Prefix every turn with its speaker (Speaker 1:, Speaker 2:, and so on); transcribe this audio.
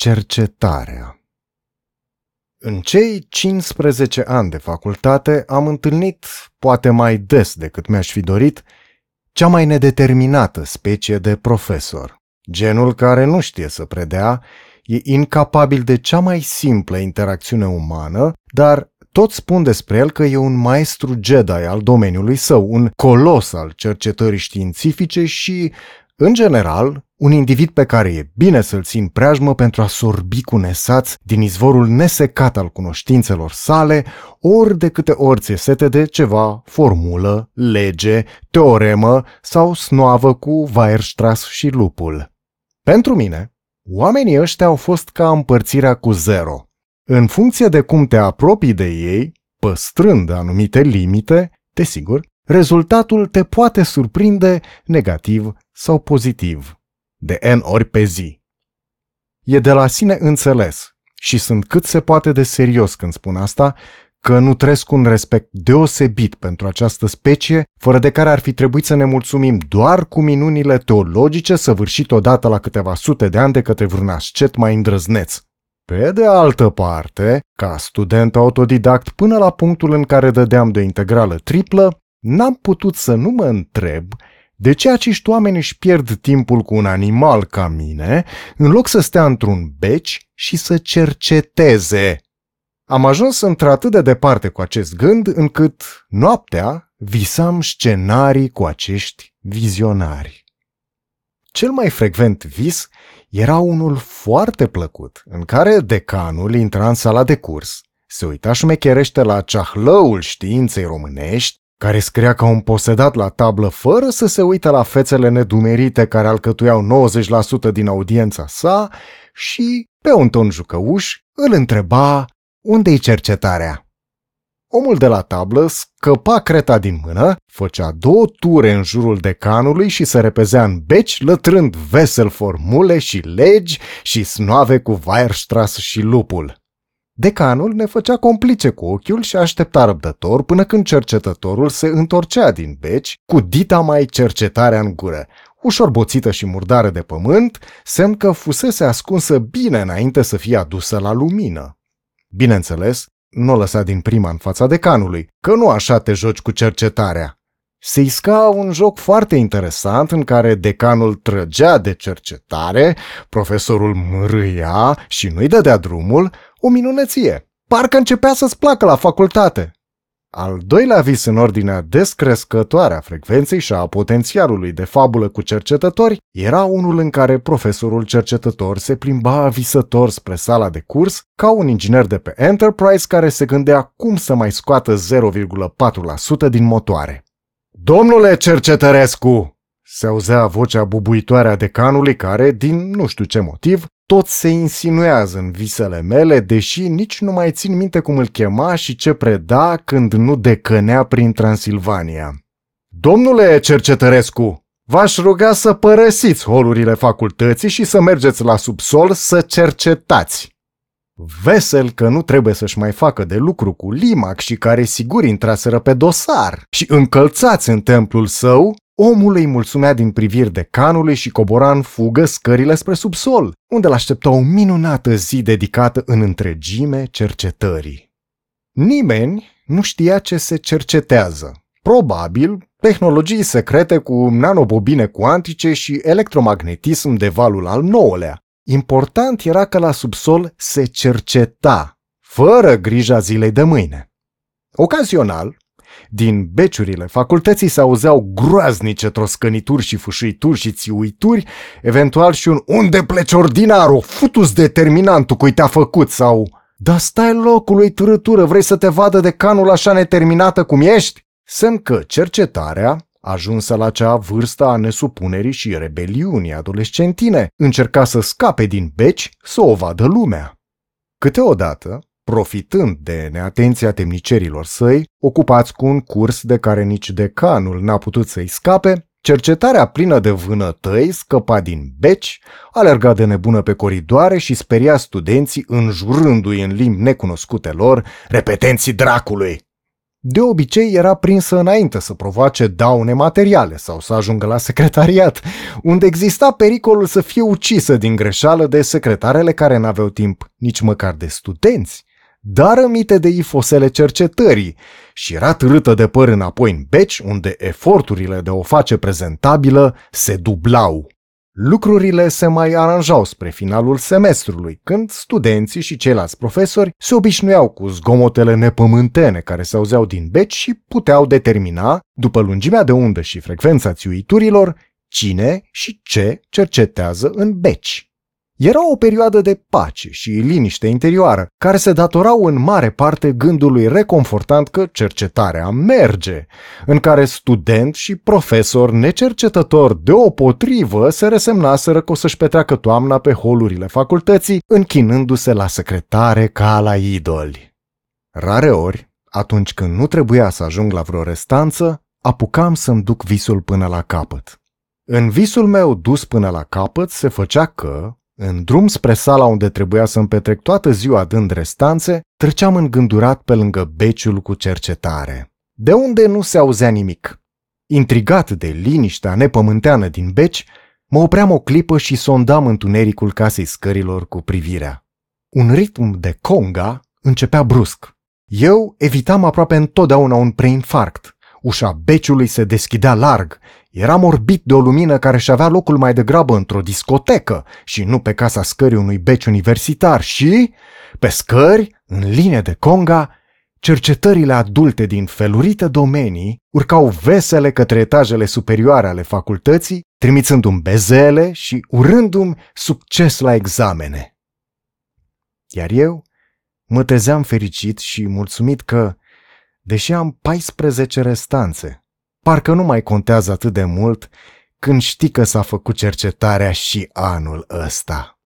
Speaker 1: Cercetarea În cei 15 ani de facultate am întâlnit, poate mai des decât mi-aș fi dorit, cea mai nedeterminată specie de profesor. Genul care nu știe să predea, e incapabil de cea mai simplă interacțiune umană, dar toți spun despre el că e un maestru Jedi al domeniului său, un colos al cercetării științifice și, în general, un individ pe care e bine să-l țin preajmă pentru a sorbi cu nesaț din izvorul nesecat al cunoștințelor sale, ori de câte ori ți sete de ceva formulă, lege, teoremă sau snoavă cu Weierstrass și lupul. Pentru mine, oamenii ăștia au fost ca împărțirea cu zero. În funcție de cum te apropii de ei, păstrând anumite limite, desigur, rezultatul te poate surprinde negativ sau pozitiv de N ori pe zi. E de la sine înțeles și sunt cât se poate de serios când spun asta, că nu trăiesc un respect deosebit pentru această specie, fără de care ar fi trebuit să ne mulțumim doar cu minunile teologice săvârșit odată la câteva sute de ani de către vreun ascet mai îndrăzneț. Pe de altă parte, ca student autodidact până la punctul în care dădeam de integrală triplă, n-am putut să nu mă întreb de ce acești oameni își pierd timpul cu un animal ca mine, în loc să stea într-un beci și să cerceteze? Am ajuns într-atât de departe cu acest gând, încât noaptea visam scenarii cu acești vizionari. Cel mai frecvent vis era unul foarte plăcut, în care decanul intra în sala de curs, se uita șmecherește la ceahlăul științei românești, care scria ca un posedat la tablă fără să se uite la fețele nedumerite care alcătuiau 90% din audiența sa și, pe un ton jucăuș, îl întreba unde-i cercetarea. Omul de la tablă scăpa creta din mână, făcea două ture în jurul decanului și se repezea în beci, lătrând vesel formule și legi și snoave cu Weierstrass și lupul. Decanul ne făcea complice cu ochiul și aștepta răbdător până când cercetătorul se întorcea din beci cu dita mai cercetarea în gură, ușor boțită și murdară de pământ, semn că fusese ascunsă bine înainte să fie adusă la lumină. Bineînțeles, nu o lăsa din prima în fața decanului, că nu așa te joci cu cercetarea. Se isca un joc foarte interesant în care decanul trăgea de cercetare, profesorul mrâia și nu-i dădea drumul, o minunăție. Parcă începea să-ți placă la facultate. Al doilea vis în ordinea descrescătoare a frecvenței și a potențialului de fabulă cu cercetători era unul în care profesorul cercetător se plimba visător spre sala de curs ca un inginer de pe Enterprise care se gândea cum să mai scoată 0,4% din motoare. Domnule Cercetărescu! Se auzea vocea bubuitoare a decanului care, din nu știu ce motiv, tot se insinuează în visele mele, deși nici nu mai țin minte cum îl chema și ce preda când nu decănea prin Transilvania. Domnule Cercetărescu, v-aș ruga să părăsiți holurile facultății și să mergeți la subsol să cercetați. Vesel că nu trebuie să-și mai facă de lucru cu Limac și care sigur intraseră pe dosar și încălțați în templul său, Omul îi mulțumea din priviri de canului și cobora în fugă scările spre subsol, unde l-aștepta o minunată zi dedicată în întregime cercetării. Nimeni nu știa ce se cercetează. Probabil, tehnologii secrete cu nanobobine cuantice și electromagnetism de valul al nouălea. Important era că la subsol se cerceta, fără grija zilei de mâine. Ocazional, din beciurile facultății se auzeau groaznice troscănituri și fâșâituri și țiuituri, eventual și un unde pleci ordinarul, futus determinantul cui te-a făcut sau da stai locului târătură, vrei să te vadă de canul așa neterminată cum ești? Semn că cercetarea, ajunsă la cea vârstă a nesupunerii și rebeliunii adolescentine, încerca să scape din beci să o vadă lumea. Câteodată, profitând de neatenția temnicerilor săi, ocupați cu un curs de care nici decanul n-a putut să-i scape, cercetarea plină de vânătăi scăpa din beci, alerga de nebună pe coridoare și speria studenții înjurându-i în limbi necunoscute lor repetenții dracului. De obicei era prinsă înainte să provoace daune materiale sau să ajungă la secretariat, unde exista pericolul să fie ucisă din greșeală de secretarele care n-aveau timp nici măcar de studenți, dar rămite de ifosele cercetării și era târâtă de păr înapoi în beci, unde eforturile de o face prezentabilă se dublau. Lucrurile se mai aranjau spre finalul semestrului, când studenții și ceilalți profesori se obișnuiau cu zgomotele nepământene care se auzeau din beci și puteau determina, după lungimea de undă și frecvența țiuiturilor, cine și ce cercetează în beci. Era o perioadă de pace și liniște interioară, care se datorau în mare parte gândului reconfortant că cercetarea merge, în care student și profesor necercetător deopotrivă se resemnaseră că o să-și petreacă toamna pe holurile facultății, închinându-se la secretare ca la idoli. Rare ori, atunci când nu trebuia să ajung la vreo restanță, apucam să-mi duc visul până la capăt. În visul meu dus până la capăt se făcea că, în drum spre sala unde trebuia să-mi petrec toată ziua dând restanțe, treceam îngândurat pe lângă beciul cu cercetare, de unde nu se auzea nimic. Intrigat de liniștea nepământeană din beci, mă opream o clipă și sondam întunericul casei scărilor cu privirea. Un ritm de conga începea brusc. Eu evitam aproape întotdeauna un preinfarct. Ușa beciului se deschidea larg, Eram orbit de o lumină care și avea locul mai degrabă într-o discotecă și nu pe casa scării unui beci universitar și, pe scări, în linie de conga, cercetările adulte din felurite domenii urcau vesele către etajele superioare ale facultății, trimițându-mi bezele și urându-mi succes la examene. Iar eu mă trezeam fericit și mulțumit că, deși am 14 restanțe, Parcă nu mai contează atât de mult când știi că s-a făcut cercetarea și anul ăsta.